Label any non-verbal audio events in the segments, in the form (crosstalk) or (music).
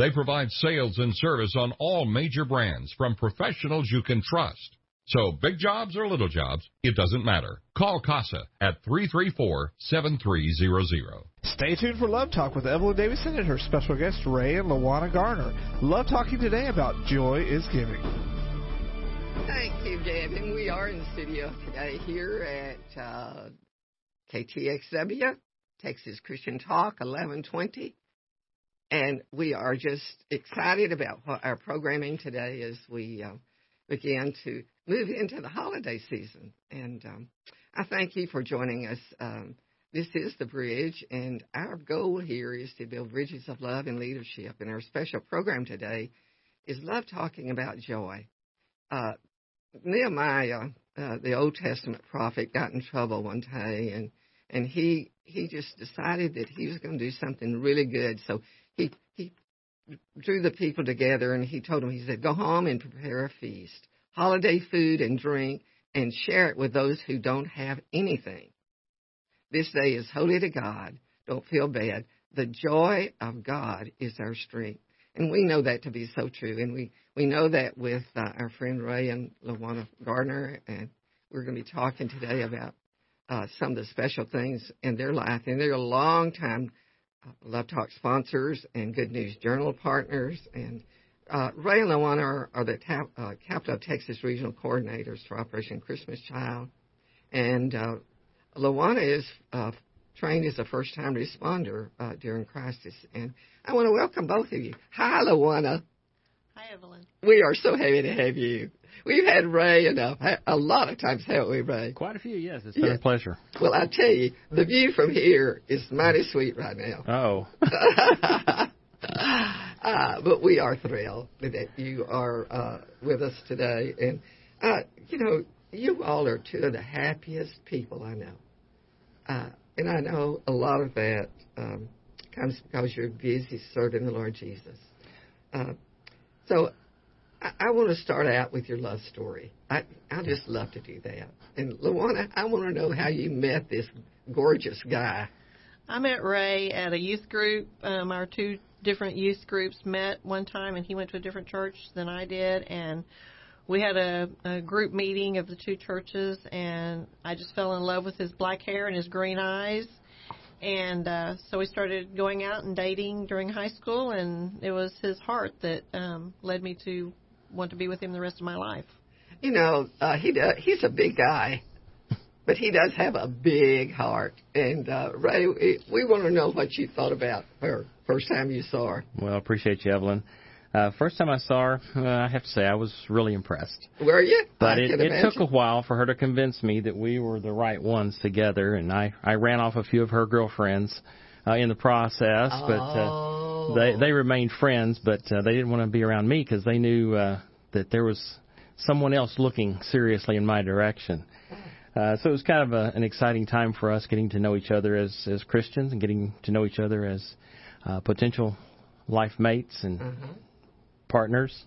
They provide sales and service on all major brands from professionals you can trust. So big jobs or little jobs, it doesn't matter. Call CASA at 334-7300. Stay tuned for Love Talk with Evelyn Davidson and her special guest Ray and Lawana Garner. Love talking today about joy is giving. Thank you, Devin. We are in the studio today here at uh, KTXW, Texas Christian Talk, 1120. And we are just excited about what our programming today as we uh, begin to move into the holiday season. And um, I thank you for joining us. Um, this is the bridge, and our goal here is to build bridges of love and leadership. And our special program today is Love Talking About Joy. Uh, Nehemiah, uh, the Old Testament prophet, got in trouble one day, and and he he just decided that he was going to do something really good. So he he drew the people together and he told them he said go home and prepare a feast holiday food and drink and share it with those who don't have anything. This day is holy to god. Don't feel bad. The joy of god is our strength. And we know that to be so true. And we we know that with uh, our friend ray and lawana Garner. And we're going to be talking today about uh, some of the special things in their life. And they're a long time Love Talk sponsors and Good News Journal partners. And uh, Ray and Lawana are, are the tap, uh, Capital Texas Regional Coordinators for Operation Christmas Child. And uh, Lawana is uh, trained as a first time responder uh, during crisis. And I want to welcome both of you. Hi, Lawana. Hi, Evelyn. We are so happy to have you. We've had Ray enough a lot of times, haven't we, Ray? Quite a few, yes. It's been yeah. a pleasure. Well, I tell you, the view from here is mighty sweet right now. Oh. (laughs) uh, but we are thrilled that you are uh, with us today, and uh, you know, you all are two of the happiest people I know, uh, and I know a lot of that um, comes because you're busy serving the Lord Jesus. Uh, so I, I want to start out with your love story. I I just love to do that. And Lawana, I want to know how you met this gorgeous guy. I met Ray at a youth group. Um, our two different youth groups met one time, and he went to a different church than I did, and we had a, a group meeting of the two churches, and I just fell in love with his black hair and his green eyes. And uh, so we started going out and dating during high school, and it was his heart that um, led me to want to be with him the rest of my life. You know, uh, he uh, he's a big guy, but he does have a big heart. And uh, Ray, we want to know what you thought about her first time you saw her. Well, I appreciate you, Evelyn. Uh, first time I saw her, uh, I have to say I was really impressed. Were you? But I it, it took a while for her to convince me that we were the right ones together, and I I ran off a few of her girlfriends uh, in the process, but uh, Oh. they they remained friends, but uh, they didn't want to be around me because they knew uh, that there was someone else looking seriously in my direction. Uh, so it was kind of a, an exciting time for us getting to know each other as as Christians and getting to know each other as uh, potential life mates and Mm-hmm. Partners.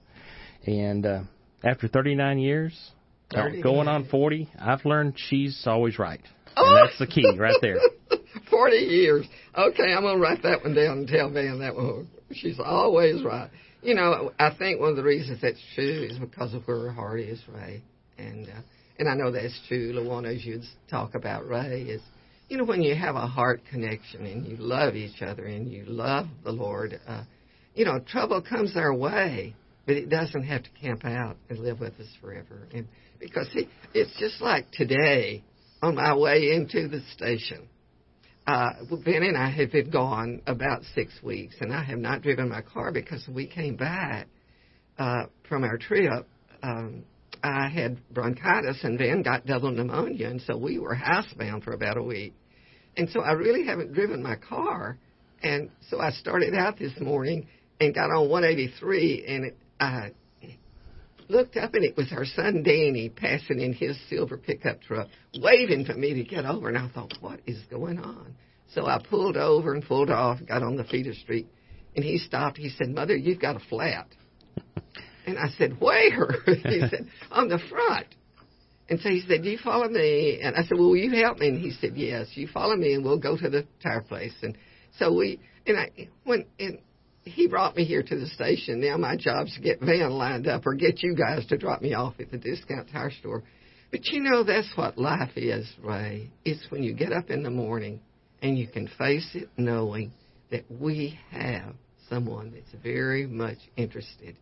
And uh, after 39 years, uh, 39. going on 40, I've learned she's always right. Oh! And that's the key right there. (laughs) 40 years. Okay, I'm going to write that one down and tell Van that one. She's always right. You know, I think one of the reasons that's true is because of where her heart is, Ray. And uh, and I know that's true. Lawana, as you talk about Ray, is you know when you have a heart connection and you love each other and you love the Lord, uh, you know trouble comes our way, but it doesn't have to camp out and live with us forever. And because see, it's just like today on my way into the station uh, Van and I have been gone about six weeks, and I have not driven my car because we came back uh, from our trip, um, I had bronchitis, and Van got double pneumonia, and so we were housebound for about a week. And so I really haven't driven my car, and so I started out this morning and got on 183, and I looked up, and it was our son Danny passing in his silver pickup truck, waving for me to get over. And I thought, what is going on? So I pulled over and pulled off, got on the feeder street, and he stopped. He said, "Mother, you've got a flat." And I said, "Where?" (laughs) he said, "On the front." And so he said, Do "You follow me." And I said, "Well, will you help me?" And he said, "Yes, you follow me, and we'll go to the tire place." And so we and I when and he brought me here to the station. Now my job's to get Van lined up or get you guys to drop me off at the discount tire store. But you know that's what life is, Ray. It's when you get up in the morning and you can face it knowing that we have someone that's very much interested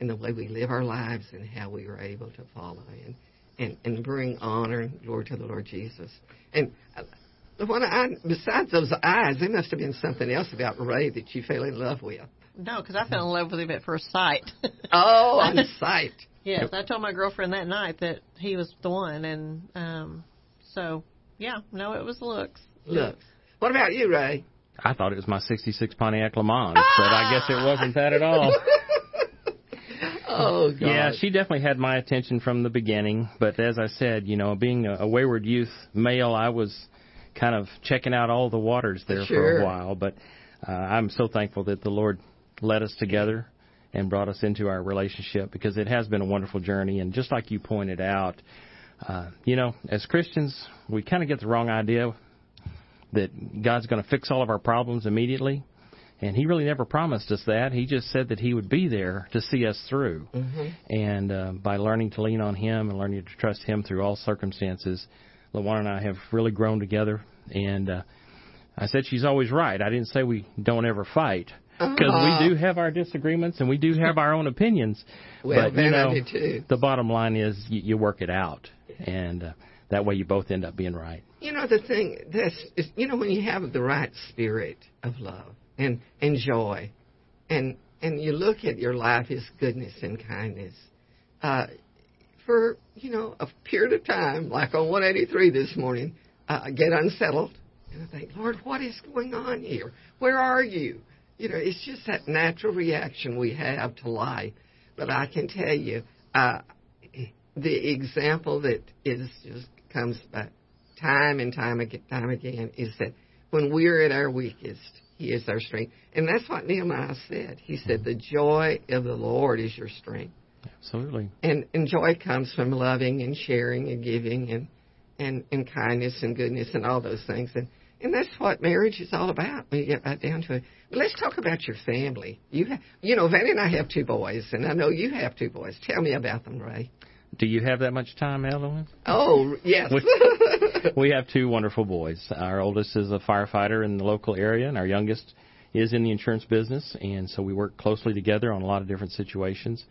in the way we live our lives and how we are able to follow and and, and bring honor and glory to the Lord Jesus. And uh, when I, besides those eyes, there must have been something else about Ray that you fell in love with. No, because I fell in love with him at first sight. (laughs) Oh, on (laughs) sight. yes, I told my girlfriend that night that he was the one, and um, so yeah, no, it was looks. Look. What about you, Ray? I thought it was my 66 Pontiac Le Mans, but (laughs) I guess it wasn't that at all. Oh, God. Yeah, she definitely had my attention from the beginning. But as I said, you know, being a, a wayward youth male, I was kind of checking out all the waters there for a while. But uh, I'm so thankful that the Lord led us together and brought us into our relationship because it has been a wonderful journey. And just like you pointed out, uh, you know, as Christians, we kind of get the wrong idea that God's going to fix all of our problems immediately. And he really never promised us that. He just said that he would be there to see us through. Mm-hmm. And uh, by learning to lean on him and learning to trust him through all circumstances, LaWan and I have really grown together. And uh, I said she's always right. I didn't say we don't ever fight because Uh-huh. we do have our disagreements and we do have our own opinions. Well, but you know, I do too. the bottom line is you, you work it out, and uh, that way you both end up being right. You know the thing that's is, you know when you have the right spirit of love and and joy, and and you look at your life as goodness and kindness, uh, for you know a period of time, like on 183 this morning, uh, get unsettled and I think, Lord, what is going on here? Where are you? You know, it's just that natural reaction we have to life. But I can tell you, uh, the example that is just comes back time and time again, time again is that when we're at our weakest, He is our strength, and that's what Nehemiah said. He said, "The joy of the Lord is your strength." Absolutely. And and joy comes from loving and sharing and giving and and and kindness and goodness and all those things and and that's what marriage is all about when you get right down to it. But let's talk about your family. You ha- you know, Vanny and I have two boys, and I know you have two boys. Tell me about them, Ray. Do you have that much time, Evelyn? Oh yes. we have two wonderful boys. Our oldest is a firefighter in the local area, and our youngest is in the insurance business, and so we work closely together on a lot of different situations.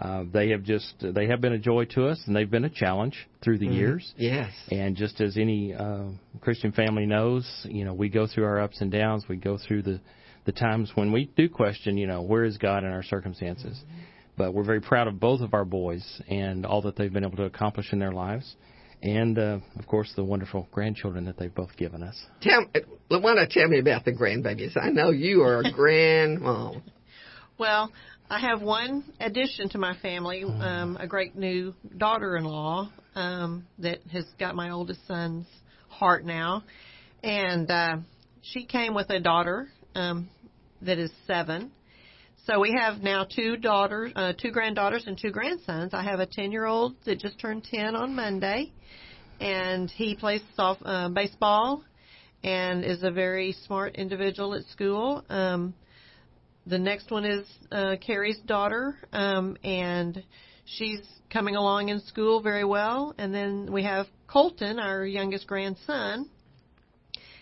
Uh, they have just they have been a joy to us, and they've been a challenge through the Mhm. years. Yes. And just as any uh, Christian family knows, you know, we go through our ups and downs. We go through the the times when we do question, you know, where is God in our circumstances. But we're very proud of both of our boys and all that they've been able to accomplish in their lives, and uh, of course the wonderful grandchildren that they've both given us. Tell Lawana, tell me about the grandbabies. I know you are a (laughs) grandmom. Well, I have one addition to my family, um, a great new daughter-in-law um, that has got my oldest son's heart now, and uh, she came with a daughter um, that is seven. So we have now two daughters, uh, two granddaughters, and two grandsons. I have a ten-year-old that just turned ten on Monday, and he plays soft, uh, baseball and is a very smart individual at school. Um, the next one is uh, Carrie's daughter, um, and she's coming along in school very well. And then we have Colton, our youngest grandson,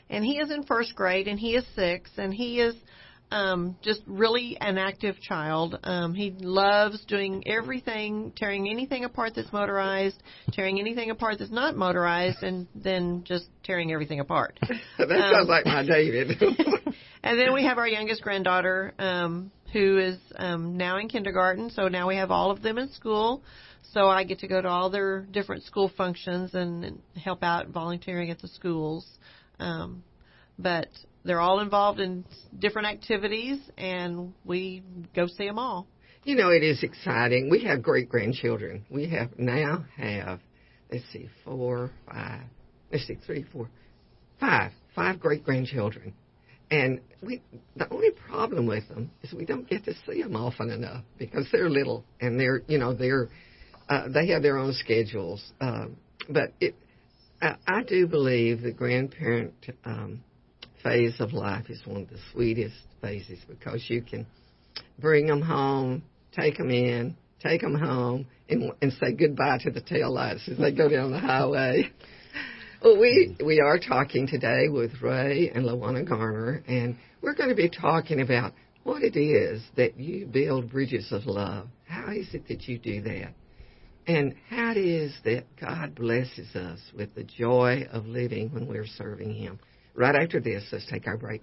and he is in first grade, and he is six, and he is um, just really an active child. Um, he loves doing everything, tearing anything apart that's motorized, tearing anything apart that's not motorized, and then just tearing everything apart. (laughs) that sounds Um, like my David. (laughs) And then we have our youngest granddaughter, um, who is um, now in kindergarten. So now we have all of them in school. So I get to go to all their different school functions and, and help out volunteering at the schools. Um, but they're all involved in different activities, and we go see them all. You know, it is exciting. We have great grandchildren. We have now have, let's see, four, five, let's see, three, four, five, five great grandchildren. And we, the only problem with them is we don't get to see them often enough because they're little and they're, you know, they're, uh, they have their own schedules. Um, but it, I, I do believe the grandparent um, phase of life is one of the sweetest phases because you can bring them home, take them in, take them home, and, and say goodbye to the tail lights as they go down the highway. Well, we we are talking today with Ray and Lawana Garner, and we're going to be talking about what it is that you build bridges of love. How is it that you do that? And how it is that God blesses us with the joy of living when we're serving Him. Right after this, let's take our break.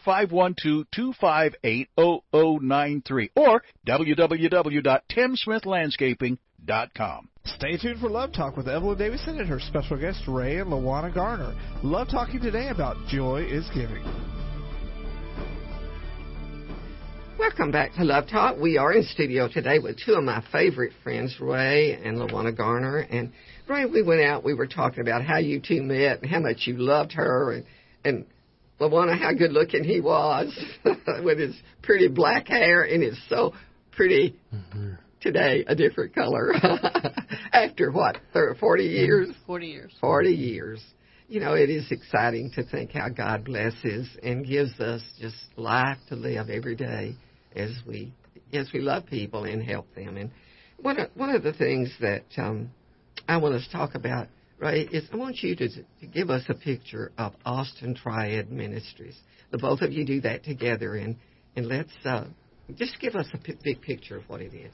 512-258-0093 or www.timsmithlandscaping.com. Stay tuned for Love Talk with Evelyn Davidson and her special guest Ray and Lawana Garner. Love talking today about joy is giving. Welcome back to Love Talk. We are in studio today with two of my favorite friends, Ray and Lawana Garner. And Ray, we went out. We were talking about how you two met and how much you loved her, and and Lawana, how good looking he was (laughs) with his pretty black hair and his so pretty mm-hmm. today a different color. (laughs) After what 30, 40 years? 40 years. 40 years. You know it is exciting to think how god blesses and gives us just life to live every day as we as we love people and help them. And one of, one of the things that um, i want us to talk about right is i want you to, to give us a picture of austin triad ministries the both of you do that together and and let's uh, just give us a p- big picture of what it is.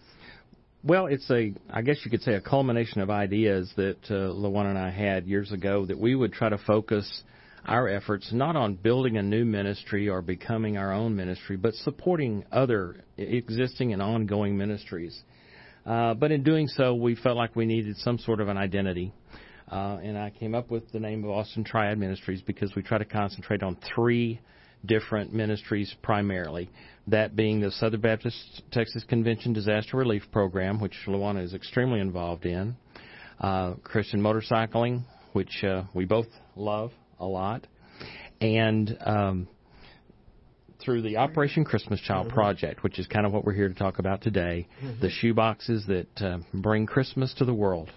Well, it's a, I guess you could say, a culmination of ideas that uh, Lawana and I had years ago that we would try to focus our efforts not on building a new ministry or becoming our own ministry, but supporting other existing and ongoing ministries. Uh, but in doing so, we felt like we needed some sort of an identity. Uh, and I came up with the name of Austin Triad Ministries because we try to concentrate on three different ministries primarily. That being the Southern Baptist Texas Convention Disaster Relief Program, which Lawana is extremely involved in, uh, Christian motorcycling, which uh, we both love a lot, and um, through the Operation Christmas Child mm-hmm. Project, which is kind of what we're here to talk about today, mm-hmm. the shoe boxes that uh, bring Christmas to the world.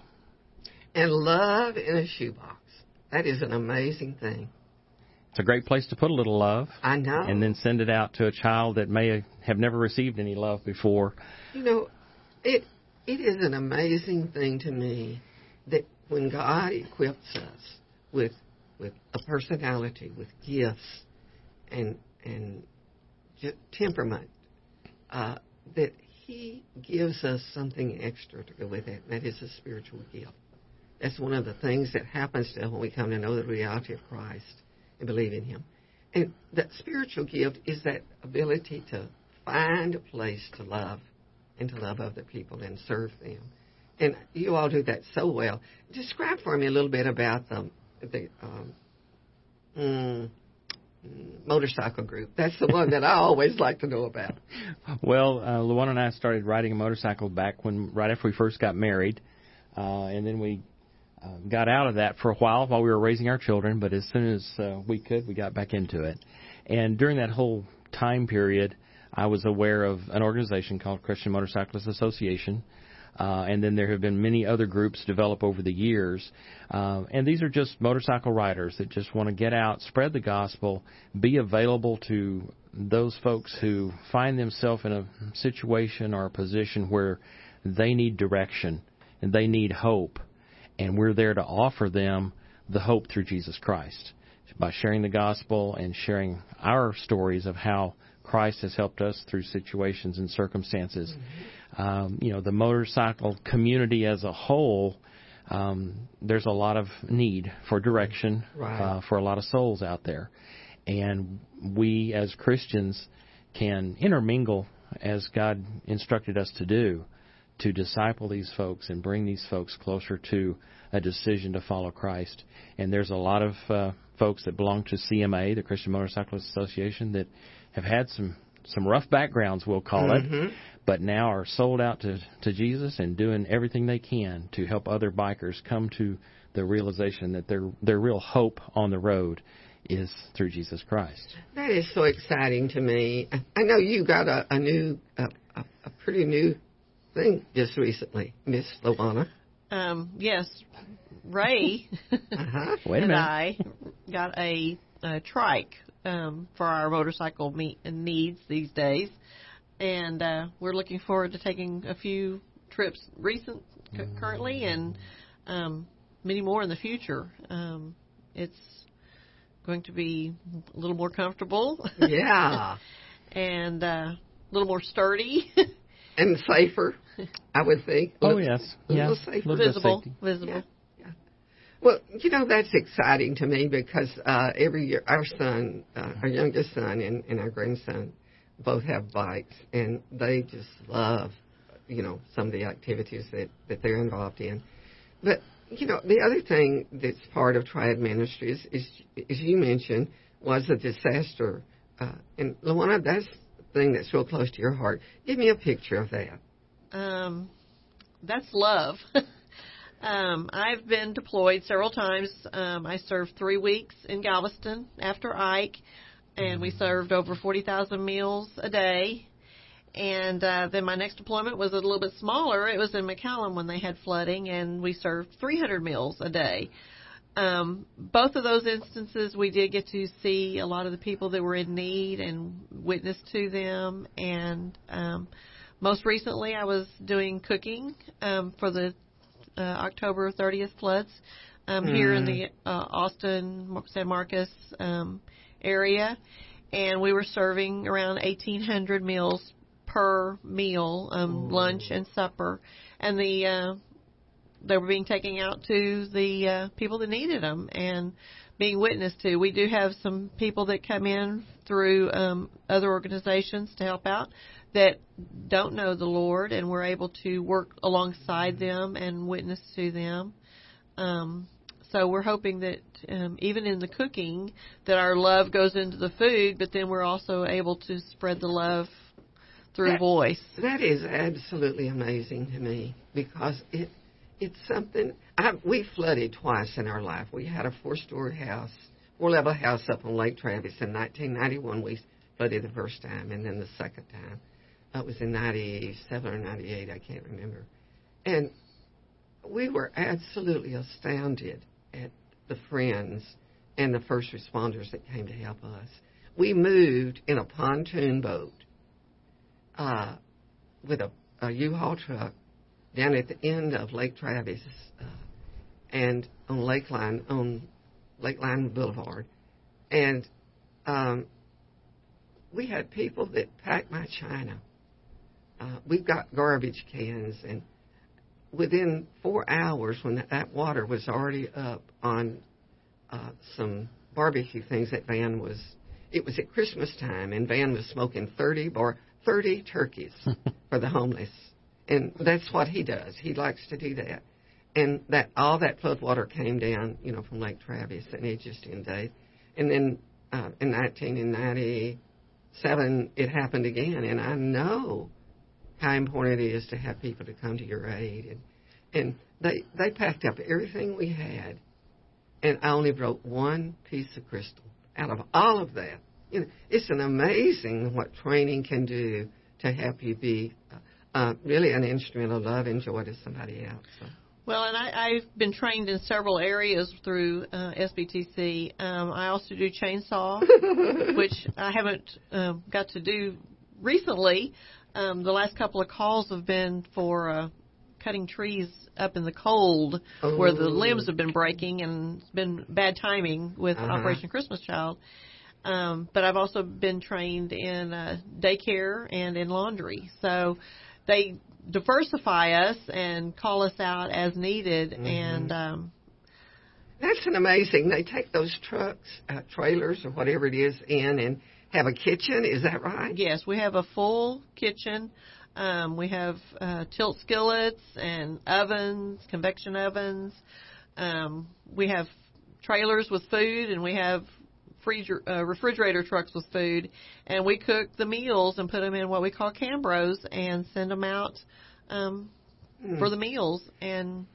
And love in a shoebox. That is an amazing thing. It's a great place to put a little love. I know. And then send it out to a child that may have never received any love before. You know, it it is an amazing thing to me that when God equips us with with a personality, with gifts, and and temperament, uh, that He gives us something extra to go with it, and that is a spiritual gift. That's one of the things that happens to us when we come to know the reality of Christ and believe in Him. And that spiritual gift is that ability to find a place to love and to love other people and serve them. And you all do that so well. Describe for me a little bit about the, the um, mm, motorcycle group. That's the one that I always like to know about. (laughs) Well, uh, Lawana and I started riding a motorcycle back when right after we first got married, uh, and then we uh, got out of that for a while while we were raising our children, but as soon as uh, we could, we got back into it. And during that whole time period, I was aware of an organization called Christian Motorcyclists Association. Uh, and then there have been many other groups develop over the years. Uh, and these are just motorcycle riders that just want to get out, spread the gospel, be available to those folks who find themselves in a situation or a position where they need direction and they need hope and we're there to offer them the hope through Jesus Christ by sharing the gospel and sharing our stories of how Christ has helped us through situations and circumstances. Mm-hmm. Um, you know, the motorcycle community as a whole, um, there's a lot of need for direction right. uh, for a lot of souls out there, and we as Christians can intermingle as God instructed us to do to disciple these folks and bring these folks closer to a decision to follow Christ. And there's a lot of uh, folks that belong to CMA, the Christian Motorcyclist Association, that have had some some rough backgrounds, we'll call mm-hmm. it, but now are sold out to to Jesus and doing everything they can to help other bikers come to the realization that their their real hope on the road is through Jesus Christ. That is so exciting to me. I know you got a, a new, a, a pretty new thing just recently, Miss Lawana. Um, yes, Ray (laughs) uh-huh. (laughs) Wait and I got a, a trike um, for our motorcycle meet and needs these days, and uh, we're looking forward to taking a few trips recent c- currently and um, many more in the future. Um, it's going to be a little more comfortable. Yeah. (laughs) and uh, a little more sturdy. And safer, I would think. Oh yes, a yeah, safer. visible, visible. Yeah. yeah. Well, you know that's exciting to me because uh, every year our son, uh, our youngest son, and, and our grandson both have bikes, and they just love you know some of the activities that that they're involved in. But you know, the other thing that's part of Triad Ministries is, as you mentioned, was a disaster. Uh, and Lawana, that's the thing that's real close to your heart. Give me a picture of that. Um, that's love. (laughs) um, I've been deployed several times. Um, I served three weeks in Galveston after Ike, and we served over 40,000 meals a day. And uh, then my next deployment was a little bit smaller. It was in McAllen when they had flooding, and we served 300 meals a day. Um, both of those instances, we did get to see a lot of the people that were in need and witness to them. And um, most recently, I was doing cooking um, for the uh, October 30th floods um, mm. here in the uh, Austin, San Marcos um, area, and we were serving around 1,800 meals per meal, um, lunch and supper, and the uh, they were being taken out to the uh, people that needed them and being witnessed to. We do have some people that come in through um, other organizations to help out that don't know the Lord, and we're able to work alongside them and witness to them. Um, so we're hoping that um, even in the cooking, that our love goes into the food, but then we're also able to spread the love through that, voice. That is absolutely amazing to me because it it's something I, we flooded twice in our life. We had a four-story house, four-level house up on Lake Travis in 1991. We flooded the first time, and then the second time it was in 97 or 98. I can't remember. And we were absolutely astounded at the friends and the first responders that came to help us. We moved in a pontoon boat uh, with a a U-Haul truck down at the end of Lake Travis uh, and on Lakeline on Lakeline Boulevard, and um, we had people that packed my china. Uh, we've got garbage cans, and within four hours, when that, that water was already up on uh, some barbecue things that Van was. It was at Christmas time, and Van was smoking 30 bar 30 turkeys (laughs) for the homeless. And that's what he does. He likes to do that. And that all that flood water came down, you know, from Lake Travis, and it just inundated. And then uh, in 1997, it happened again. And I know how important it is to have people to come to your aid. And and they they packed up everything we had, and I only broke one piece of crystal out of all of that you know, it's an amazing what training can do to help you be uh, uh, really an instrument of love and joy to somebody else. So. Well, and I, I've been trained in several areas through uh, SBTC. Um, I also do chainsaw, (laughs) which I haven't um, got to do recently. Um, the last couple of calls have been for uh, cutting trees up in the cold oh. where the limbs have been breaking and it's been bad timing with uh-huh. Operation Christmas Child. Um, but I've also been trained in uh, daycare and in laundry. So they diversify us and call us out as needed. Mm-hmm. And um, that's an amazing. They take those trucks, uh, trailers, or whatever it is, in and have a kitchen. Is that right? Yes, we have a full kitchen. Um, we have uh, tilt skillets and ovens, convection ovens. Um, we have trailers with food, and we have freezer, uh, refrigerator trucks with food, and we cook the meals and put them in what we call Cambros and send them out um, mm. for the meals. And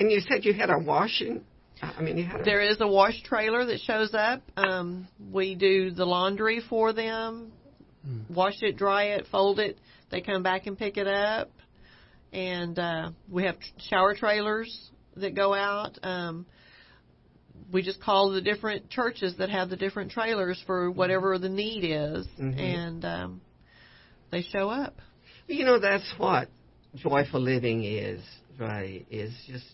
and you said you had a washing. I mean, you had a... there is a wash trailer that shows up. Um, we do the laundry for them, mm. wash it, dry it, fold it. They come back and pick it up, and uh, we have shower trailers that go out. Um, we just call the different churches that have the different trailers for whatever the need is, mm-hmm. and um, they show up. You know, that's what joyful living is, right? Is just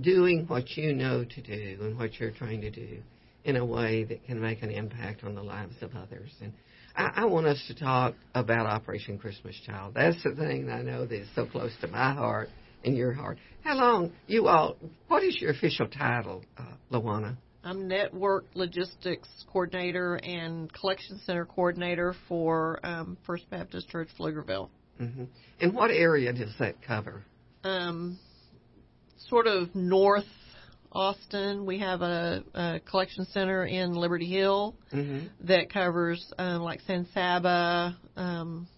doing what you know to do and what you're trying to do in a way that can make an impact on the lives of others. And I, I want us to talk about Operation Christmas Child. That's the thing I know that is so close to my heart in your heart. How long you all? What is your official title, uh, Lawana? I'm Network Logistics Coordinator and Collection Center Coordinator for um, First Baptist Church Pflugerville. hmm And what area does that cover? Um, sort of north Austin, we have a, a collection center in Liberty Hill Mm-hmm. that covers um, like San Saba, um,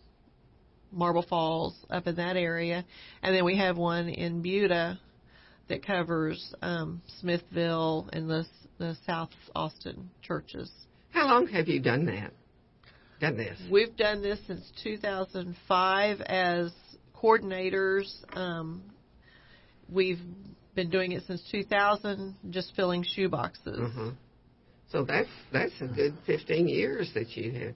Marble Falls, up in that area, and then we have one in Buda that covers um, Smithville and the the South Austin churches. How long have you done that? Done this? We've done this since 2005 as coordinators. Um, we've been doing it since 2000, just filling shoe boxes. Uh-huh. So that's that's a good 15 years that you have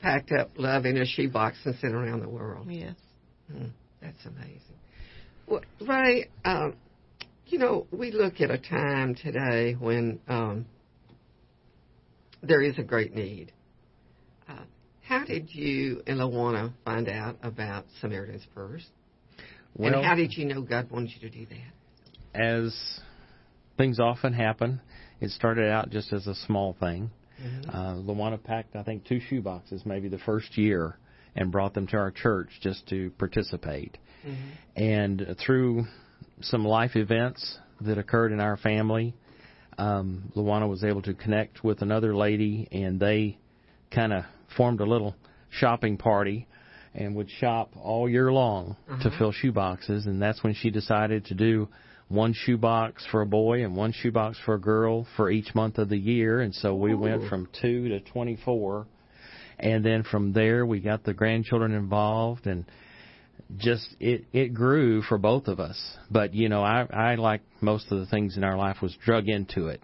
packed up love in a shoebox and sent around the world. Yes. Mm, that's amazing. Well, Ray, um, you know, we look at a time today when um, there is a great need. Uh, how did you and Lawana find out about Samaritan's Purse? Well, and how did you know God wanted you to do that? as things often happen, it started out just as a small thing. Mm-hmm. Uh, Lawana packed, I think, two shoe boxes maybe the first year and brought them to our church just to participate. Mm-hmm. And through some life events that occurred in our family, um, Lawana was able to connect with another lady, and they kind of formed a little shopping party and would shop all year long to Uh-huh. fill shoe boxes. And that's when she decided to do one shoe box for a boy and one shoe box for a girl for each month of the year. And so we went from two to 24. And then from there, we got the grandchildren involved and just it it grew for both of us. But you know, I I like most of the things in our life was drug into it.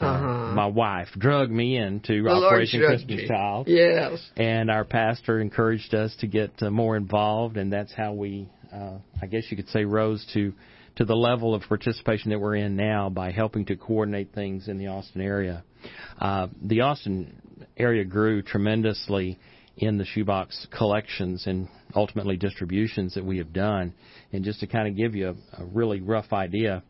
Uh, Uh-huh. my wife drug me into The Operation Christmas you. Child, Yes. and our pastor encouraged us to get uh, more involved, and that's how we, uh, I guess you could say, rose to to the level of participation that we're in now by helping to coordinate things in the Austin area. Uh, the Austin area grew tremendously in the shoebox collections and ultimately distributions that we have done. And just to kind of give you a, a really rough idea,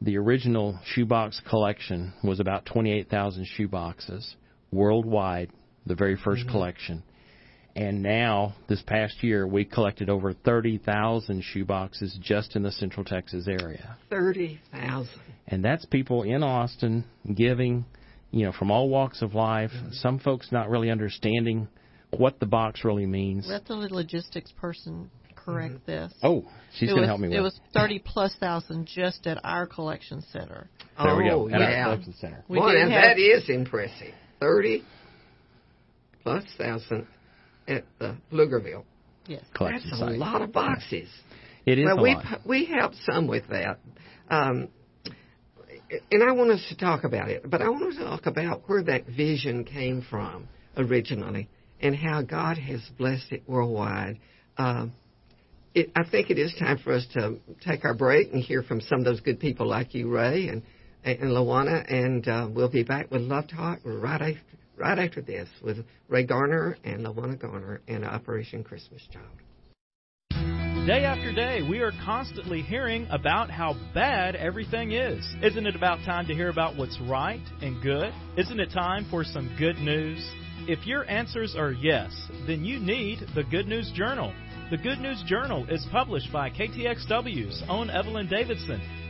the original shoebox collection was about 28,000 shoeboxes worldwide, the very 1st collection. And now, this past year, we collected over 30,000 shoeboxes just in the Central Texas area. 30,000. And that's people in Austin giving, you know, from all walks of life. Mm-hmm. Some folks not really understanding what the box really means. Let the logistics person correct mm-hmm. this. Oh, she's going to help me with It was thirty plus thousand just at our collection center. There we oh, go. At our collection center. We Boy, have- that is impressive. 30 plus thousand at the Pflugerville. Yes. Collection That's a lot of boxes. It is well, a we lot. we helped some with that, um, and I want us to talk about it. But I want to talk about where that vision came from originally, and how God has blessed it worldwide. Um, it, I think it is time for us to take our break and hear from some of those good people like you, Ray and and Lawana, and uh, we'll be back with Love Talk right after right after this with Ray Garner and Lawana Garner and Operation Christmas Child. Day after day, we are constantly hearing about how bad everything is. Isn't it about time to hear about what's right and good? Isn't it time for some good news? If your answers are yes, then you need the Good News Journal. The Good News Journal is published by KTXW's own Evelyn Davidson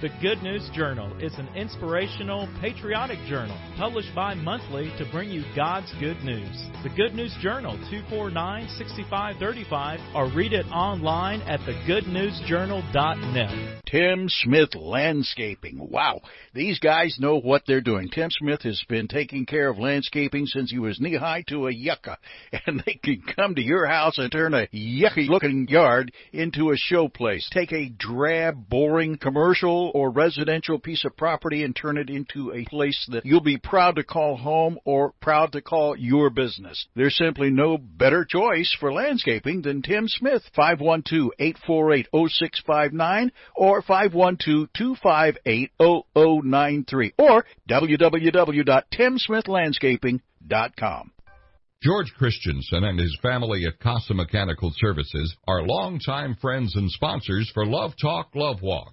The Good News Journal is an inspirational, patriotic journal published bi monthly to bring you God's good news. The Good News Journal 249 6535 or read it online at thegoodnewsjournal.net. Tim Smith Landscaping. Wow, these guys know what they're doing. Tim Smith has been taking care of landscaping since he was knee high to a yucca, (laughs) and they can come to your house and turn a yucky looking yard into a show place. Take a drab, boring commercial commercial or residential piece of property and turn it into a place that you'll be proud to call home or proud to call your business. There's simply no better choice for landscaping than Tim Smith, 512-848-0659 or 512-258-0093 or www.timsmithlandscaping.com. George Christensen and his family at Casa Mechanical Services are longtime friends and sponsors for Love Talk, Love Walk.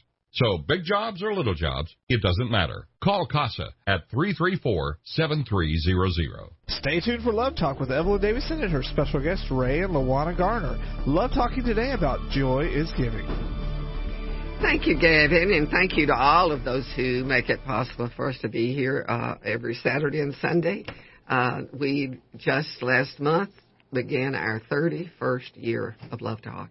So big jobs or little jobs, it doesn't matter. Call CASA at 334-7300. Stay tuned for Love Talk with Evelyn Davidson and her special guests Ray and Lawana Garner. Love talking today about joy is giving. Thank you, Gavin, and thank you to all of those who make it possible for us to be here uh, every Saturday and Sunday. Uh, we just last month began our 31st year of Love Talk.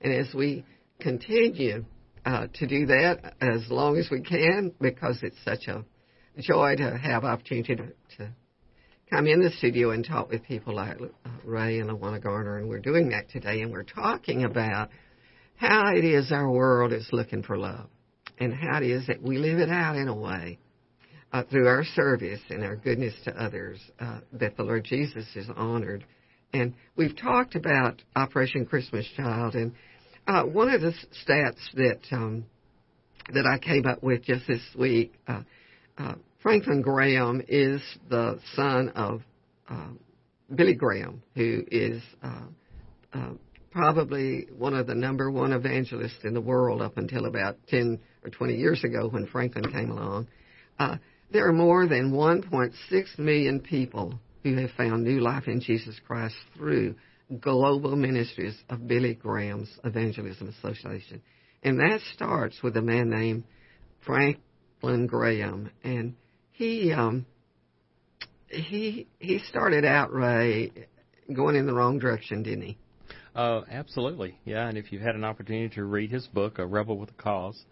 And as we continue uh, to do that as long as we can, because it's such a joy to have opportunity to, to come in the studio and talk with people like uh, Ray and Lawana Garner, and we're doing that today, and we're talking about how it is our world is looking for love, and how it is that we live it out in a way uh, through our service and our goodness to others uh, that the Lord Jesus is honored. And we've talked about Operation Christmas Child, and uh, one of the stats that um, that I came up with just this week, uh, uh, Franklin Graham is the son of uh, Billy Graham, who is uh, uh, probably one of the number one evangelists in the world up until about 10 or 20 years ago when Franklin came along. There are more than 1.6 million people who have found new life in Jesus Christ through global ministries of Billy Graham's Evangelism Association. And that starts with a man named Franklin Graham. And he, um, he, he started out, Ray, going in the wrong direction, didn't he? Uh, absolutely, yeah. And if you've had an opportunity to read his book, A Rebel with a Cause,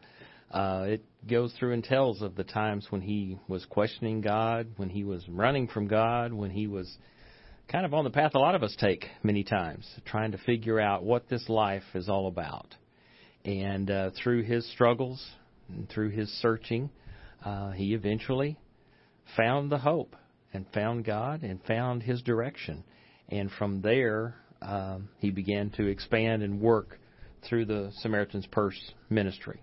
uh, it goes through and tells of the times when he was questioning God, when he was running from God, when he was kind of on the path a lot of us take many times, trying to figure out what this life is all about. And uh, through his struggles and through his searching, uh, he eventually found the hope and found God and found his direction. And from there, um, he began to expand and work through the Samaritan's Purse ministry.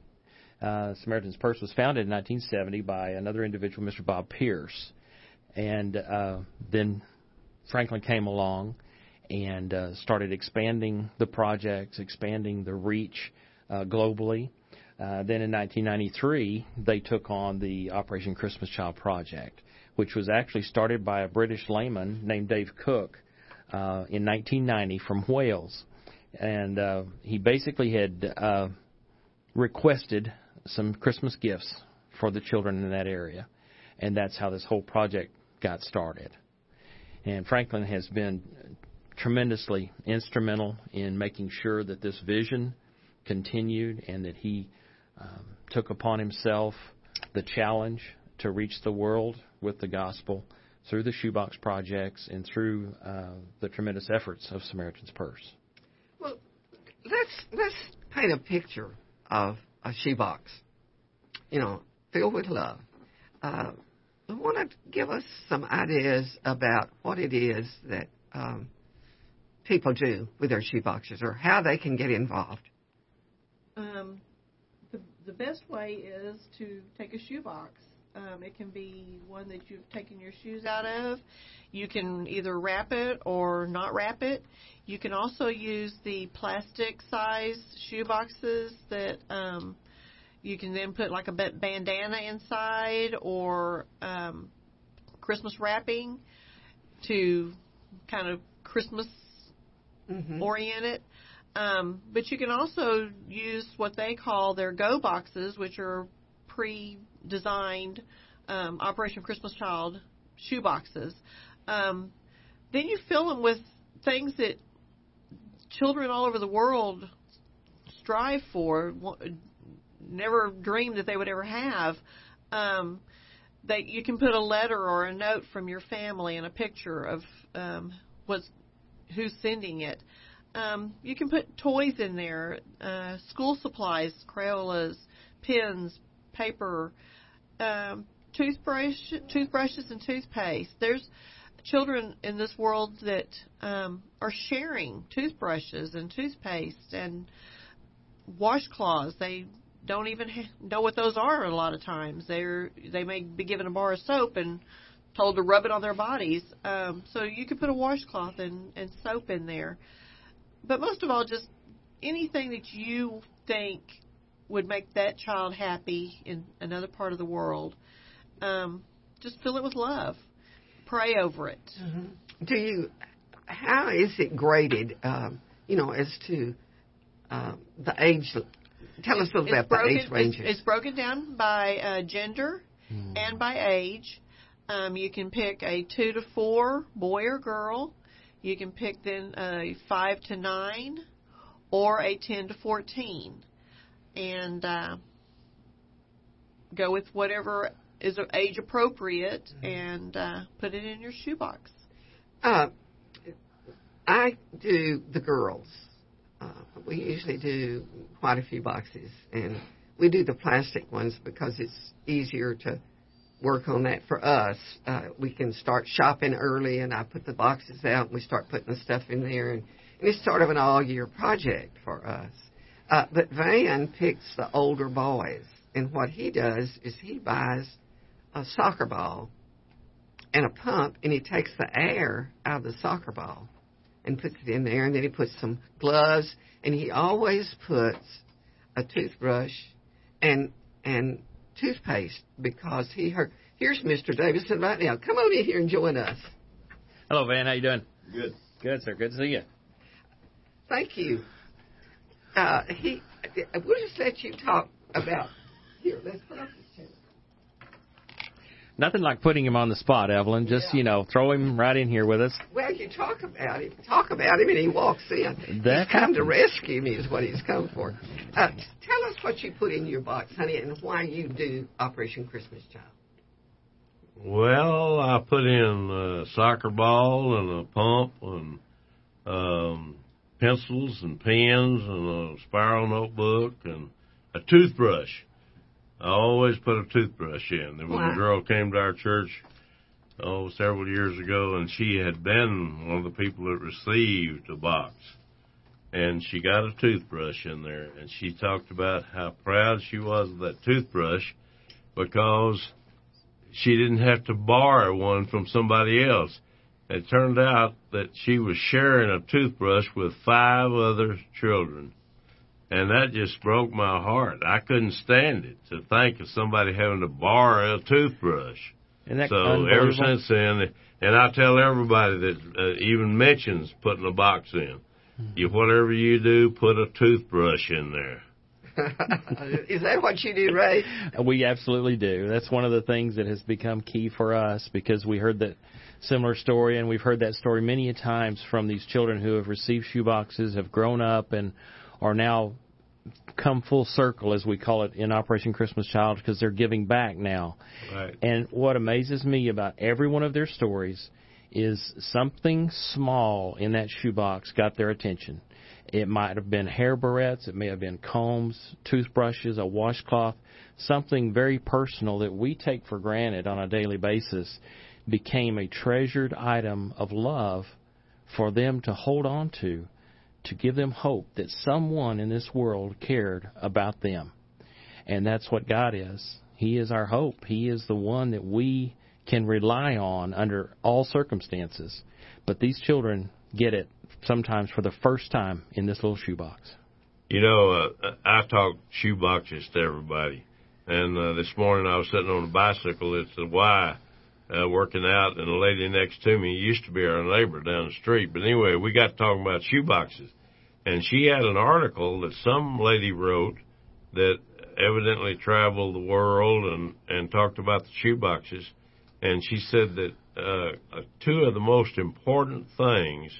Uh, Samaritan's Purse was founded in 1970 by another individual, Mr. Bob Pierce. And uh, then Franklin came along and uh, started expanding the projects, expanding the reach uh, globally. Uh, then in 1993, they took on the Operation Christmas Child project, which was actually started by a British layman named Dave Cooke uh, in 1990 from Wales. And uh, he basically had uh, requested some Christmas gifts for the children in that area. And that's how this whole project got started. And Franklin has been tremendously instrumental in making sure that this vision continued and that he um, took upon himself the challenge to reach the world with the gospel through the shoebox projects and through uh, the tremendous efforts of Samaritan's Purse. Well, let's let's paint a picture of a shoebox, you know, filled with love. Uh, want to give us some ideas about what it is that um, people do with their shoeboxes or how they can get involved. Um, the, the best way is to take a shoebox. Um, it can be one that you've taken your shoes out of. You can either wrap it or not wrap it. You can also use the plastic size shoe boxes that um, you can then put like a bandana inside or um, Christmas wrapping to kind of Christmas mm-hmm. orient it. Um, but you can also use what they call their go boxes, which are pre designed um, Operation Christmas Child shoe boxes. Um, then you fill them with things that children all over the world strive for, never dreamed that they would ever have. Um, that you can put a letter or a note from your family and a picture of um, what's who's sending it. Um, you can put toys in there, uh, school supplies, Crayolas, pens, paper, um, toothbrush, toothbrushes, and toothpaste. There's children in this world that um, are sharing toothbrushes and toothpaste and washcloths. They don't even ha- know what those are a lot of times. They're they may be given a bar of soap and told to rub it on their bodies. Um, so you could put a washcloth and, and soap in there. But most of all, just anything that you think would make that child happy in another part of the world. Um, just fill it with love. Pray over it. Mm-hmm. Do you? How is it graded? Um, you know, as to uh, the age. Tell us a little about broken, the age ranges. It's, it's broken down by uh, gender Hmm. and by age. Um, you can pick a two to four, boy or girl. You can pick then a five to nine, or a ten to fourteen, and uh, go with whatever is age appropriate, and uh, put it in your shoebox. Uh, I do the girls. Uh, we usually do quite a few boxes, and we do the plastic ones because it's easier to work on that for us. Uh, we can start shopping early, and I put the boxes out, and we start putting the stuff in there, and, and it's sort of an all-year project for us. Uh, but Van picks the older boys, and what he does is he buys a soccer ball and a pump, and he takes the air out of the soccer ball and puts it in there, and then he puts some gloves, and he always puts a toothbrush and and toothpaste because he heard. Here's Mr. Davidson right now. Come on in here and join us. Hello, Van. How you doing? Good. Good, sir. Good to see you. Thank you. Uh, he, we'll just let you talk about. Here, let's put up this chair. Nothing like putting him on the spot, Evelyn. Just Yeah. you know, throw him right in here with us. Well, you talk about him, talk about him, and he walks in. That he's come to rescue me, is what he's come for. Uh, tell us what you put in your box, honey, and why you do Operation Christmas Child. Well, I put in a soccer ball and a pump and um, pencils and pens and a spiral notebook and a toothbrush. I always put a toothbrush in. There was Wow. a girl came to our church oh several years ago, and she had been one of the people that received a box, and she got a toothbrush in there, and she talked about how proud she was of that toothbrush because she didn't have to borrow one from somebody else. It turned out that she was sharing a toothbrush with five other children. And that just broke my heart. I couldn't stand it to think of somebody having to borrow a toothbrush. Isn't that so ever since then, and I tell everybody that uh, even mentions putting a box in. You whatever you do, put a toothbrush in there. (laughs) is that what you do, Ray? (laughs) We absolutely do. That's one of the things that has become key for us because we heard that similar story and we've heard that story many a times from these children who have received shoe boxes, have grown up and are now come full circle as we call it in Operation Christmas Child because they're giving back now. Right. And what amazes me about every one of their stories is something small in that shoebox got their attention. It might have been hair barrettes, it may have been combs, toothbrushes, a washcloth, something very personal that we take for granted on a daily basis became a treasured item of love for them to hold on to, to give them hope that someone in this world cared about them. And that's what God is. He is our hope. He is the one that we can rely on under all circumstances. But these children get it sometimes for the first time in this little shoebox. You know, uh, I talk shoe boxes to everybody. And uh, this morning I was sitting on a bicycle at the Y, uh, working out, and a lady next to me used to be our neighbor down the street. But anyway, we got talking about shoe boxes, and she had an article that some lady wrote that evidently traveled the world and and talked about the shoe boxes. And she said that uh, two of the most important things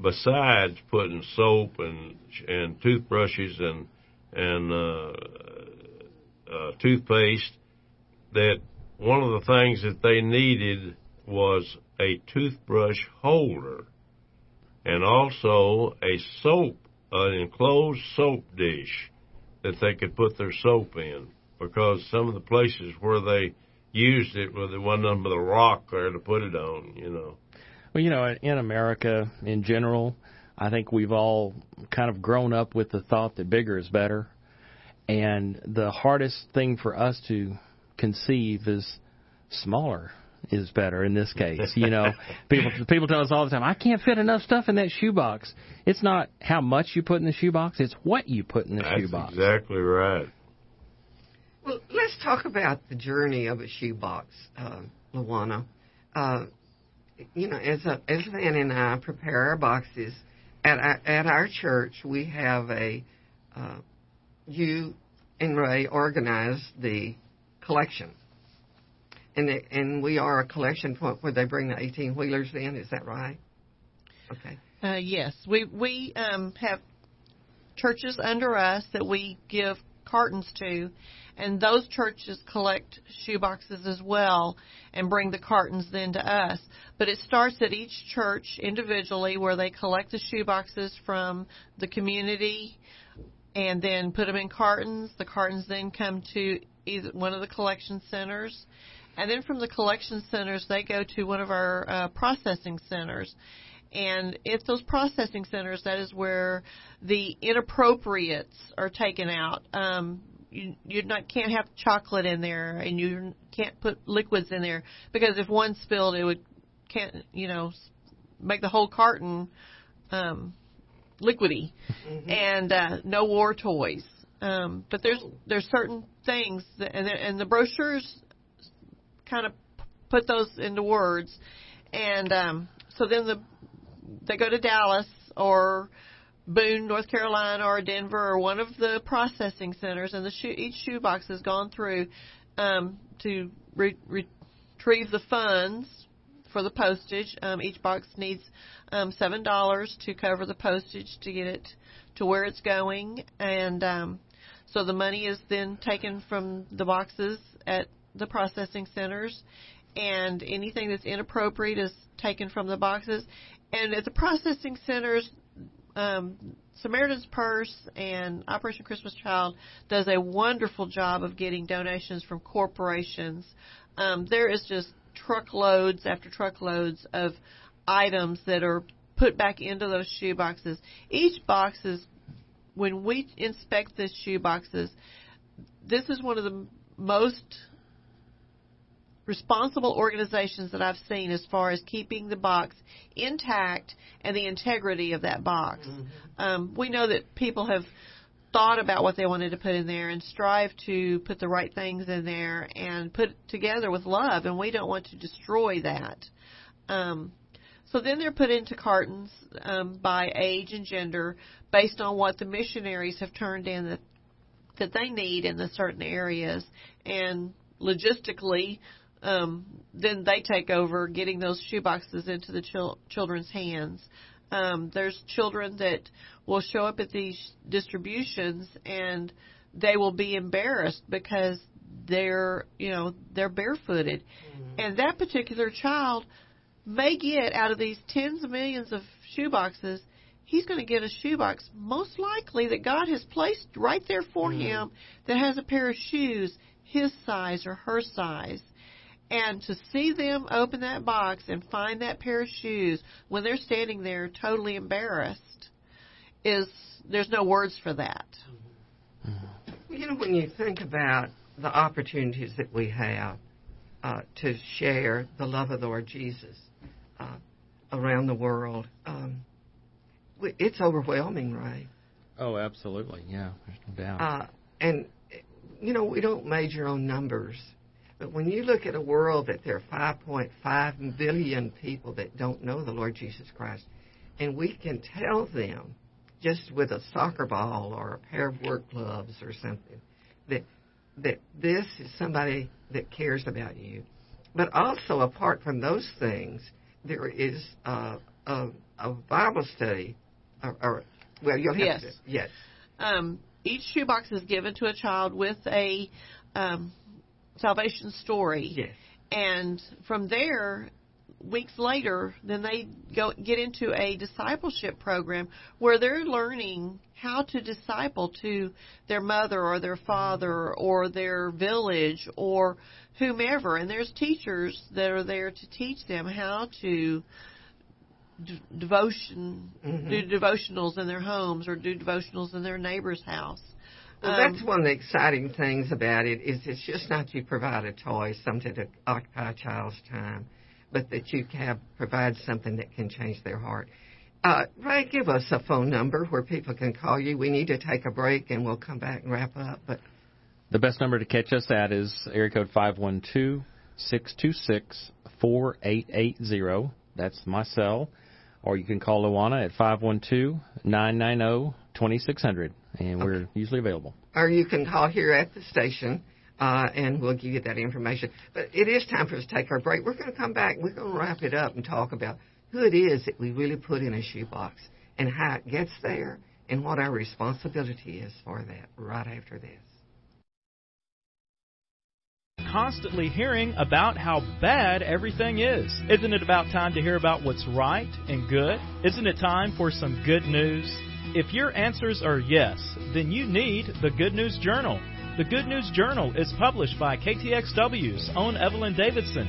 besides putting soap and and toothbrushes and and uh, uh, toothpaste that one of the things that they needed was a toothbrush holder and also a soap, an enclosed soap dish that they could put their soap in because some of the places where they used it, where there wasn't but a rock there to put it on, you know. Well, you know, in America in general, I think we've all kind of grown up with the thought that bigger is better. And the hardest thing for us to conceive is smaller is better in this case. You know, (laughs) people people tell us all the time, I can't fit enough stuff in that shoebox. It's not how much you put in the shoebox, it's what you put in the That's shoebox. exactly right. Well, let's talk about the journey of a shoebox, uh, Lawana. Uh, you know, as a, as Van and I prepare our boxes at our, at our church, we have a uh, you and Ray organize the collection, and it, and we are a collection point where they bring the eighteen wheelers in. Is that right? Okay. Uh, yes, we we um, have churches under us that we give cartons to, and those churches collect shoeboxes as well and bring the cartons then to us. But it starts at each church individually where they collect the shoeboxes from the community and then put them in cartons. The cartons then come to either one of the collection centers. And then from the collection centers, they go to one of our uh, processing centers. And at those processing centers, that is where the inappropriates are taken out. Um, you you not can't have chocolate in there, and you can't put liquids in there because if one spilled, it would can't you know make the whole carton um, liquidy. Mm-hmm. And uh, no war toys. Um, but there's there's certain things that, and the, and the brochures kind of put those into words, and um, so then the they go to Dallas or Boone, North Carolina, or Denver, or one of the processing centers, and the shoe, each shoebox has gone through um, to re- retrieve the funds for the postage. Um, each box needs um, seven dollars to cover the postage to get it to where it's going, and um, so the money is then taken from the boxes at the processing centers, and anything that's inappropriate is taken from the boxes. And at the processing centers, um, Samaritan's Purse and Operation Christmas Child does a wonderful job of getting donations from corporations. Um, there is just truckloads after truckloads of items that are put back into those shoe boxes. Each box is, when we inspect the shoe boxes, this is one of the most responsible organizations that I've seen as far as keeping the box intact and the integrity of that box. Mm-hmm. Um, we know that people have thought about what they wanted to put in there and strive to put the right things in there and put it together with love, and we don't want to destroy that. Um, so then they're put into cartons um, by age and gender based on what the missionaries have turned in that that they need in the certain areas, and logistically, um, then they take over getting those shoe boxes into the chil- children's hands. Um, there's children that will show up at these distributions and they will be embarrassed because they're you know they're barefooted, mm-hmm. and that particular child may get out of these tens of millions of shoe boxes. He's going to get a shoebox, most likely that God has placed right there for mm-hmm. him, that has a pair of shoes his size or her size and to see them open that box and find that pair of shoes when they're standing there totally embarrassed is there's no words for that. You know, when you think about the opportunities that we have uh, to share the love of the Lord Jesus uh, around the world, um, it's overwhelming, right? Oh, absolutely. Yeah, there's no doubt. Uh, and, you know, we don't major on numbers but when you look at a world that there are 5.5 billion people that don't know the Lord Jesus Christ, and we can tell them just with a soccer ball or a pair of work gloves or something that that this is somebody that cares about you, But also, apart from those things, there is uh, a, a Bible study, or, or well, you'll have yes. to, yes. Um, each shoebox is given to a child with a um, salvation story. Yes. And from there, weeks later, then they go get into a discipleship program where they're learning how to disciple to their mother or their father or their village or whomever. And there's teachers that are there to teach them how to d- devotion Mhm. do devotionals in their homes or do devotionals in their neighbor's house. Well, Um, that's one of the exciting things about it is it's just not you provide a toy, something to occupy a child's time, but that you can provide something that can change their heart. Uh, Ray, give us a phone number where people can call you. We need to take a break and we'll come back and wrap up. But The best number to catch us at is area code five one two six two six four eight eight zero. That's my cell. Or you can call Lawana at five one two nine nine zero twenty six hundred, and we're usually available. or you can call here at the station, uh, and we'll give you that information. But it is time for us to take our break. We're going to come back. We're going to wrap it up and talk about who it is that we really put in a shoebox and how it gets there and what our responsibility is for that right after this. constantly hearing about how bad everything is. Isn't it about time to hear about what's right and good? Isn't it time for some good news? If your answers are yes, then you need the Good News Journal. The Good News Journal is published by KTXW's own Evelyn Davidson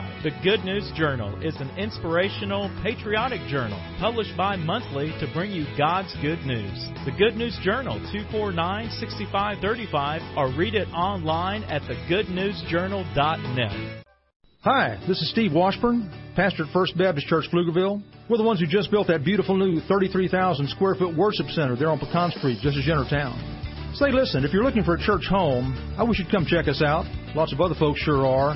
The Good News Journal is an inspirational, patriotic journal published bi monthly to bring you God's good news. The Good News Journal 249 6535 or read it online at thegoodnewsjournal.net. Hi, this is Steve Washburn, pastor at First Baptist Church, Pflugerville. We're the ones who just built that beautiful new 33,000 square foot worship center there on Pecan Street, just as you enter town. Say, listen, if you're looking for a church home, I wish you'd come check us out. Lots of other folks sure are.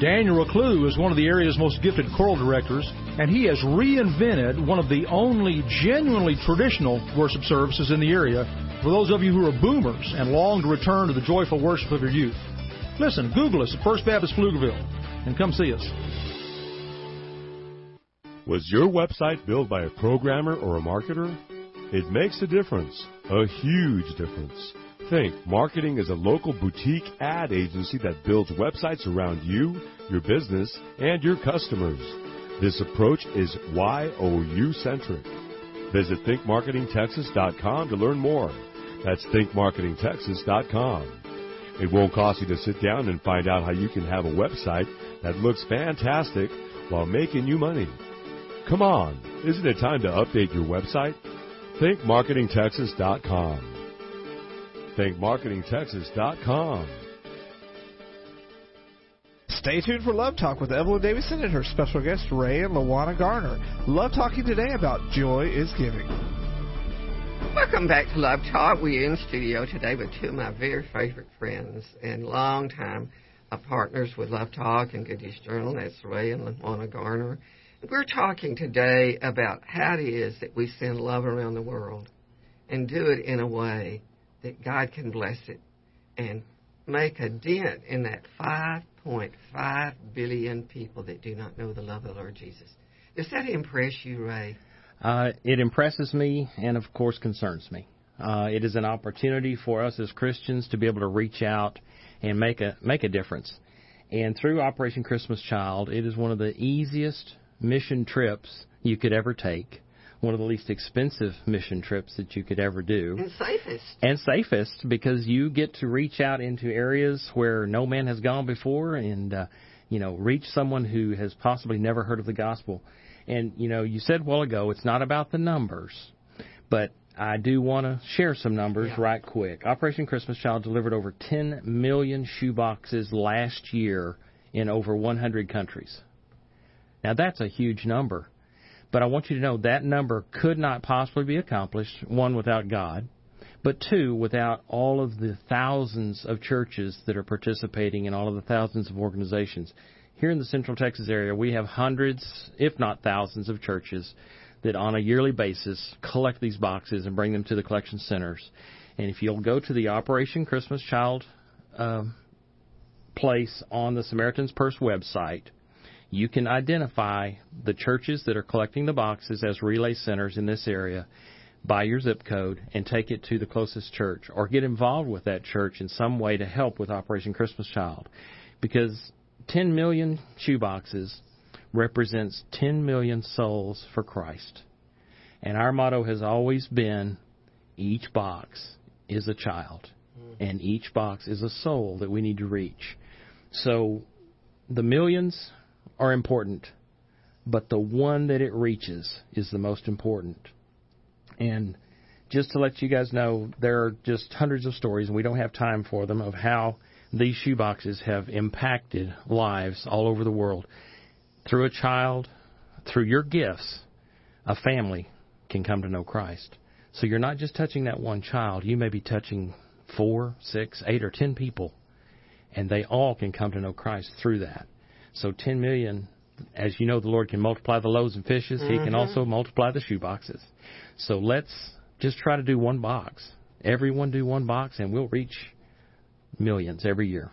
Daniel Reclue is one of the area's most gifted choral directors, and he has reinvented one of the only genuinely traditional worship services in the area for those of you who are boomers and long to return to the joyful worship of your youth. Listen, Google us at First Baptist Pflugerville and come see us. Was your website built by a programmer or a marketer? It makes a difference, a huge difference. Think Marketing is a local boutique ad agency that builds websites around you, your business, and your customers. This approach is YOU centric. Visit thinkmarketingtexas.com to learn more. That's thinkmarketingtexas.com. It won't cost you to sit down and find out how you can have a website that looks fantastic while making you money. Come on, isn't it time to update your website? thinkmarketingtexas.com. thinkmarketingtexas.com. Stay tuned for Love Talk with Evelyn Davidson and her special guest Ray and Lawana Garner. Love talking today about joy is giving. Welcome back to Love Talk. We're in studio today with two of my very favorite friends and longtime uh, partners with Love Talk and Good News Journal. That's Ray and Lawana Garner. We're talking today about how it is that we send love around the world and do it in a way that God can bless it and make a dent in that 5.5 billion people that do not know the love of the Lord Jesus. Does that impress you, Ray? Uh, it impresses me and, of course, concerns me. Uh, it is an opportunity for us as Christians to be able to reach out and make a make a difference. And through Operation Christmas Child, it is one of the easiest mission trips you could ever take, one of the least expensive mission trips that you could ever do. And safest. And safest because you get to reach out into areas where no man has gone before and, uh, you know, reach someone who has possibly never heard of the gospel. And, you know, you said a while ago it's not about the numbers, but I do want to share some numbers Yeah. right quick. Operation Christmas Child delivered over 10 million shoe boxes last year in over 100 countries. Now that's a huge number. But I want you to know that number could not possibly be accomplished, one, without God, but two, without all of the thousands of churches that are participating and all of the thousands of organizations. Here in the Central Texas area, we have hundreds, if not thousands, of churches that on a yearly basis collect these boxes and bring them to the collection centers. And if you'll go to the Operation Christmas Child um, place on the Samaritan's Purse website, you can identify the churches that are collecting the boxes as relay centers in this area by your zip code and take it to the closest church or get involved with that church in some way to help with Operation Christmas Child. Because 10 million shoe boxes represents 10 million souls for Christ. And our motto has always been each box is a child, and each box is a soul that we need to reach. So the millions are important, but the one that it reaches is the most important. And just to let you guys know, there are just hundreds of stories, and we don't have time for them, of how these shoe boxes have impacted lives all over the world. Through a child, through your gifts, a family can come to know Christ. So you're not just touching that one child, you may be touching four, six, eight, or ten people, and they all can come to know Christ through that. So 10 million, as you know, the Lord can multiply the loaves and fishes. He can Mhm. also multiply the shoe boxes. So let's just try to do one box. Everyone do one box, and we'll reach millions every year.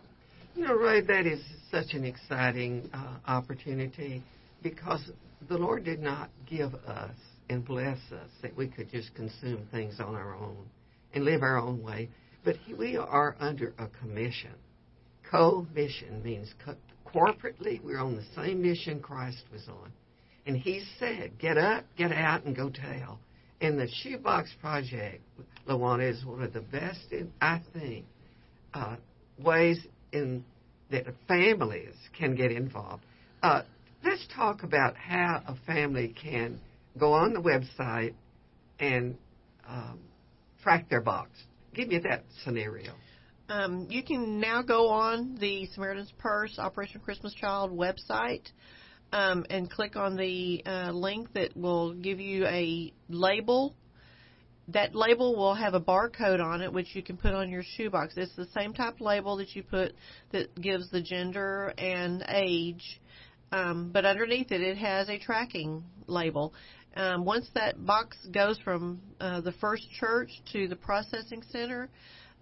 You know, Ray, that is such an exciting uh, opportunity because the Lord did not give us and bless us that we could just consume things on our own and live our own way. But he, we are under a commission. Co-mission means co- corporately we're on the same mission Christ was on. And he said, get up, get out, and go tell. And the Shoebox Project, Lawana, is one of the best, in, I think, uh, ways in that families can get involved. Uh, let's talk about how a family can go on the website and um, track their box. Give me that scenario. Um, you can now go on the Samaritan's Purse Operation Christmas Child website um, and click on the uh, link that will give you a label. That label will have a barcode on it, which you can put on your shoebox. It's the same type label that you put that gives the gender and age, um, but underneath it, it has a tracking label. Um, once that box goes from uh, the first church to the processing center,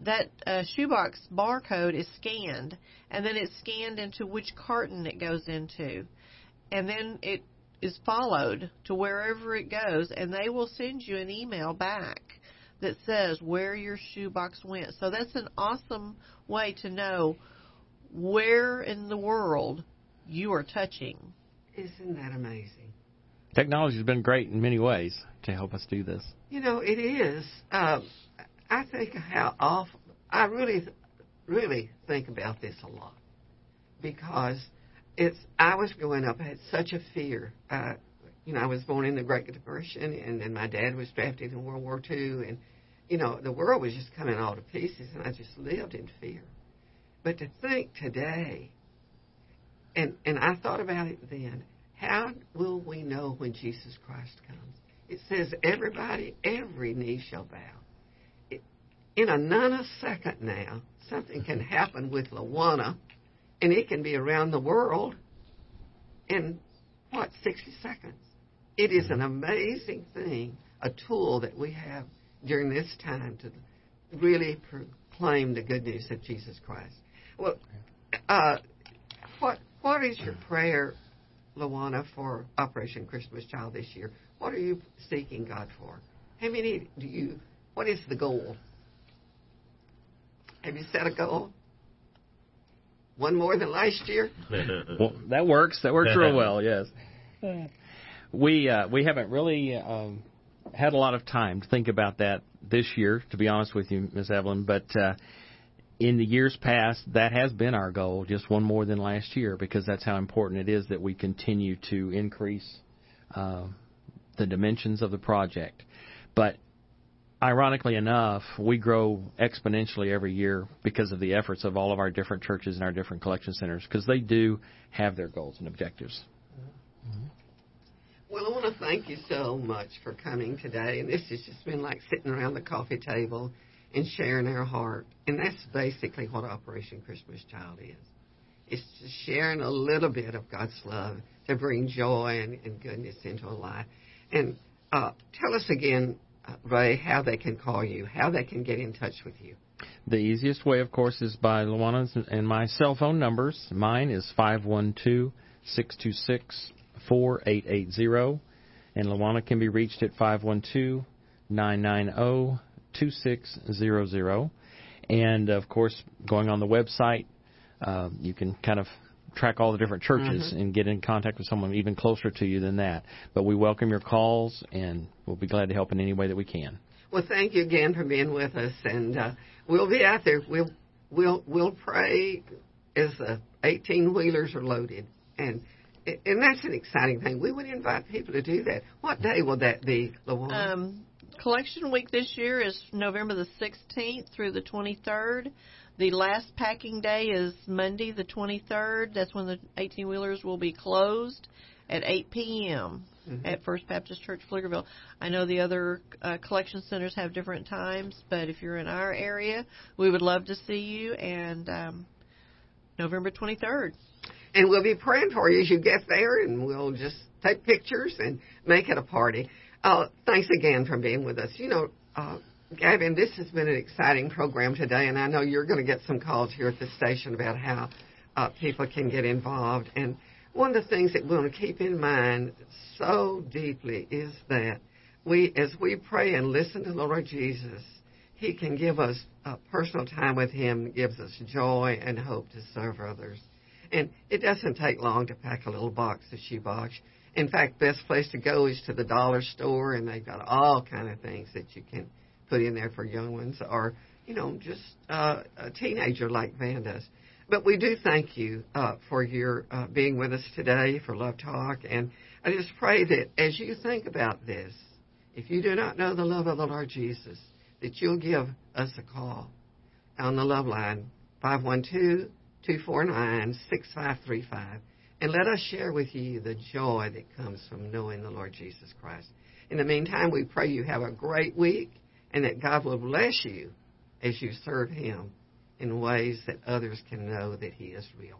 that uh, shoebox barcode is scanned, and then it's scanned into which carton it goes into, and then it is followed to wherever it goes, and they will send you an email back that says where your shoebox went. So that's an awesome way to know where in the world you are touching. Isn't that amazing? Technology has been great in many ways to help us do this. You know, it is. Um, I think how awful. I really, really think about this a lot because it's. I was growing up. I had such a fear. Uh, you know, I was born in the Great Depression, and then my dad was drafted in World War II, and you know, the world was just coming all to pieces, and I just lived in fear. But to think today, and and I thought about it then. How will we know when Jesus Christ comes? It says everybody, every knee shall bow. In a nanosecond now, something can happen with Lawana, and it can be around the world in what 60 seconds. It is an amazing thing, a tool that we have during this time to really proclaim the good news of Jesus Christ. Well, uh, what what is your prayer, Lawana, for Operation Christmas Child this year? What are you seeking God for? How many do you? What is the goal? Have you set a goal? One more than last year? (laughs) well, that works. That works real well. Yes. we uh, we haven't really um, had a lot of time to think about that this year, to be honest with you, Ms. Evelyn. But uh, in the years past, that has been our goal, just one more than last year, because that's how important it is that we continue to increase uh, the dimensions of the project. But ironically enough, we grow exponentially every year because of the efforts of all of our different churches and our different collection centers, because they do have their goals and objectives. Well, I want to thank you so much for coming today. And this has just been like sitting around the coffee table and sharing our heart. And that's basically what Operation Christmas Child is. It's just sharing a little bit of God's love to bring joy and, and goodness into a life. And uh, tell us again, Ray, how they can call you, how they can get in touch with you. The easiest way, of course, is by Lawana's and my cell phone numbers. Mine is five one two six two six 4880, and Lawana can be reached at 512 990 2600. And of course, going on the website, uh, you can kind of track all the different churches mm-hmm. and get in contact with someone even closer to you than that. But we welcome your calls, and we'll be glad to help in any way that we can. Well, thank you again for being with us, and uh, we'll be out there. We'll we'll we'll pray as the 18 wheelers are loaded, and and that's an exciting thing. We would invite people to do that. What day will that be, Lawana? Um, collection week this year is November the 16th through the 23rd. The last packing day is Monday the 23rd. That's when the 18 wheelers will be closed at 8 p.m. Mm-hmm. at First Baptist Church, Pflugerville. I know the other uh, collection centers have different times, but if you're in our area, we would love to see you. And um, November 23rd. And we'll be praying for you as you get there, and we'll just take pictures and make it a party. Uh, thanks again for being with us. You know, uh, Gavin, this has been an exciting program today, and I know you're going to get some calls here at the station about how uh, people can get involved. And one of the things that we want to keep in mind so deeply is that we, as we pray and listen to the Lord Jesus, He can give us a personal time with Him, gives us joy and hope to serve others. And it doesn't take long to pack a little box of shoebox. In fact, best place to go is to the dollar store, and they've got all kind of things that you can put in there for young ones, or you know, just uh, a teenager like Van does. But we do thank you uh, for your uh, being with us today for Love Talk, and I just pray that as you think about this, if you do not know the love of the Lord Jesus, that you'll give us a call on the love line five one two 249 6535 and let us share with you the joy that comes from knowing the Lord Jesus Christ. In the meantime, we pray you have a great week and that God will bless you as you serve Him in ways that others can know that He is real.